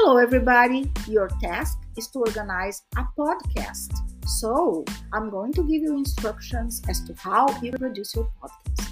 Hello, everybody. Your task is to organize a podcast. So, I'm going to give you instructions as to how you produce your podcast.